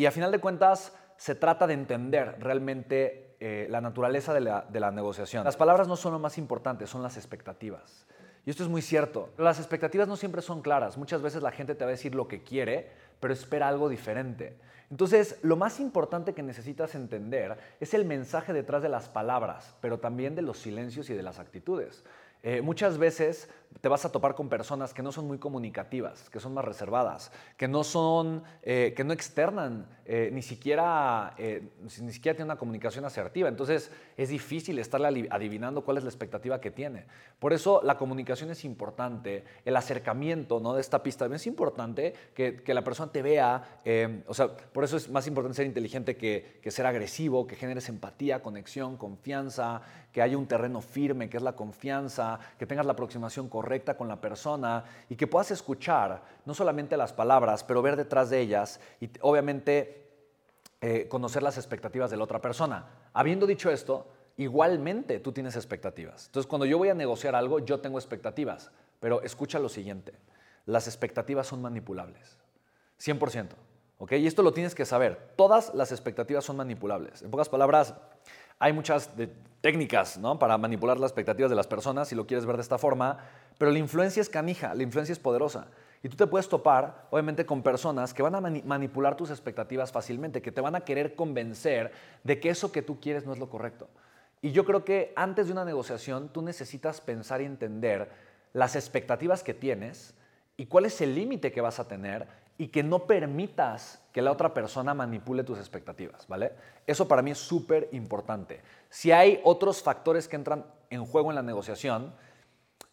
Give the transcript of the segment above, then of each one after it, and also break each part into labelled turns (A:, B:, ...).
A: Y a final de cuentas, se trata de entender realmente eh, la naturaleza de la, de la negociación. Las palabras no son lo más importante, son las expectativas. Y esto es muy cierto. Las expectativas no siempre son claras. Muchas veces la gente te va a decir lo que quiere, pero espera algo diferente. Entonces, lo más importante que necesitas entender es el mensaje detrás de las palabras, pero también de los silencios y de las actitudes. Eh, muchas veces te vas a topar con personas que no son muy comunicativas, que son más reservadas, que no son, eh, que no externan, eh, ni siquiera, ni siquiera tienen una comunicación asertiva. Entonces es difícil estarle adivinando cuál es la expectativa que tiene. Por eso la comunicación es importante, el acercamiento ¿no? de esta pista es importante, que, que la persona te vea, o sea, por eso es más importante ser inteligente que, que ser agresivo, que generes empatía, conexión, confianza, que haya un terreno firme, que es la confianza, que tengas la aproximación correcta con la persona y que puedas escuchar no solamente las palabras, pero ver detrás de ellas y obviamente eh, conocer las expectativas de la otra persona. Habiendo dicho esto, igualmente tú tienes expectativas. Entonces, cuando yo voy a negociar algo, yo tengo expectativas, pero escucha lo siguiente, las expectativas son manipulables, 100%. ¿ok? Y esto lo tienes que saber, todas las expectativas son manipulables. En pocas palabras, hay muchas técnicas ¿no? para manipular las expectativas de las personas, si lo quieres ver de esta forma, pero la influencia es canija, la influencia es poderosa. Y tú te puedes topar, obviamente, con personas que van a manipular tus expectativas fácilmente, que te van a querer convencer de que eso que tú quieres no es lo correcto. Y yo creo que antes de una negociación tú necesitas pensar y entender las expectativas que tienes y cuál es el límite que vas a tener y que no permitas que la otra persona manipule tus expectativas, ¿vale? Eso para mí es súper importante. Si hay otros factores que entran en juego en la negociación,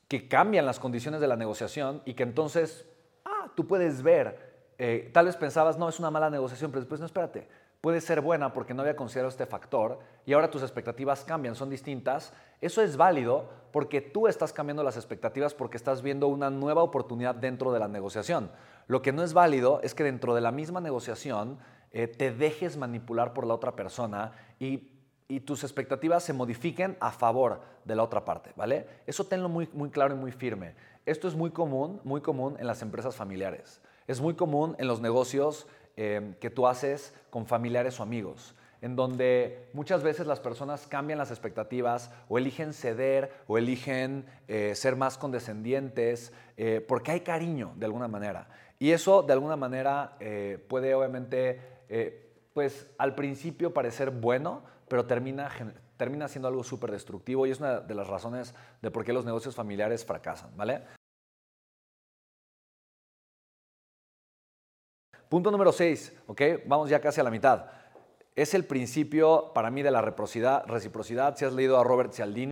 A: que cambian las condiciones de la negociación y que entonces, ah, tú puedes ver, eh, tal vez pensabas, no, es una mala negociación, pero después, no, espérate, puede ser buena porque no había considerado este factor y ahora tus expectativas cambian, son distintas. Eso es válido porque tú estás cambiando las expectativas porque estás viendo una nueva oportunidad dentro de la negociación. Lo que no es válido es que dentro de la misma negociación eh, te dejes manipular por la otra persona y, tus expectativas se modifiquen a favor de la otra parte, ¿vale? Eso tenlo muy, muy claro y muy firme. Esto es muy común, muy común en las empresas familiares. Es muy común en los negocios eh, que tú haces con familiares o amigos en donde muchas veces las personas cambian las expectativas o eligen ceder o eligen eh, ser más condescendientes porque hay cariño de alguna manera. Y eso de alguna manera eh, puede obviamente, eh, pues al principio parecer bueno, pero termina, termina siendo algo súper destructivo y es una de las razones de por qué los negocios familiares fracasan, ¿vale? Punto número 6, ¿ok? Vamos ya casi a la mitad. Es el principio para mí de la reciprocidad. Si has leído a Robert Cialdini,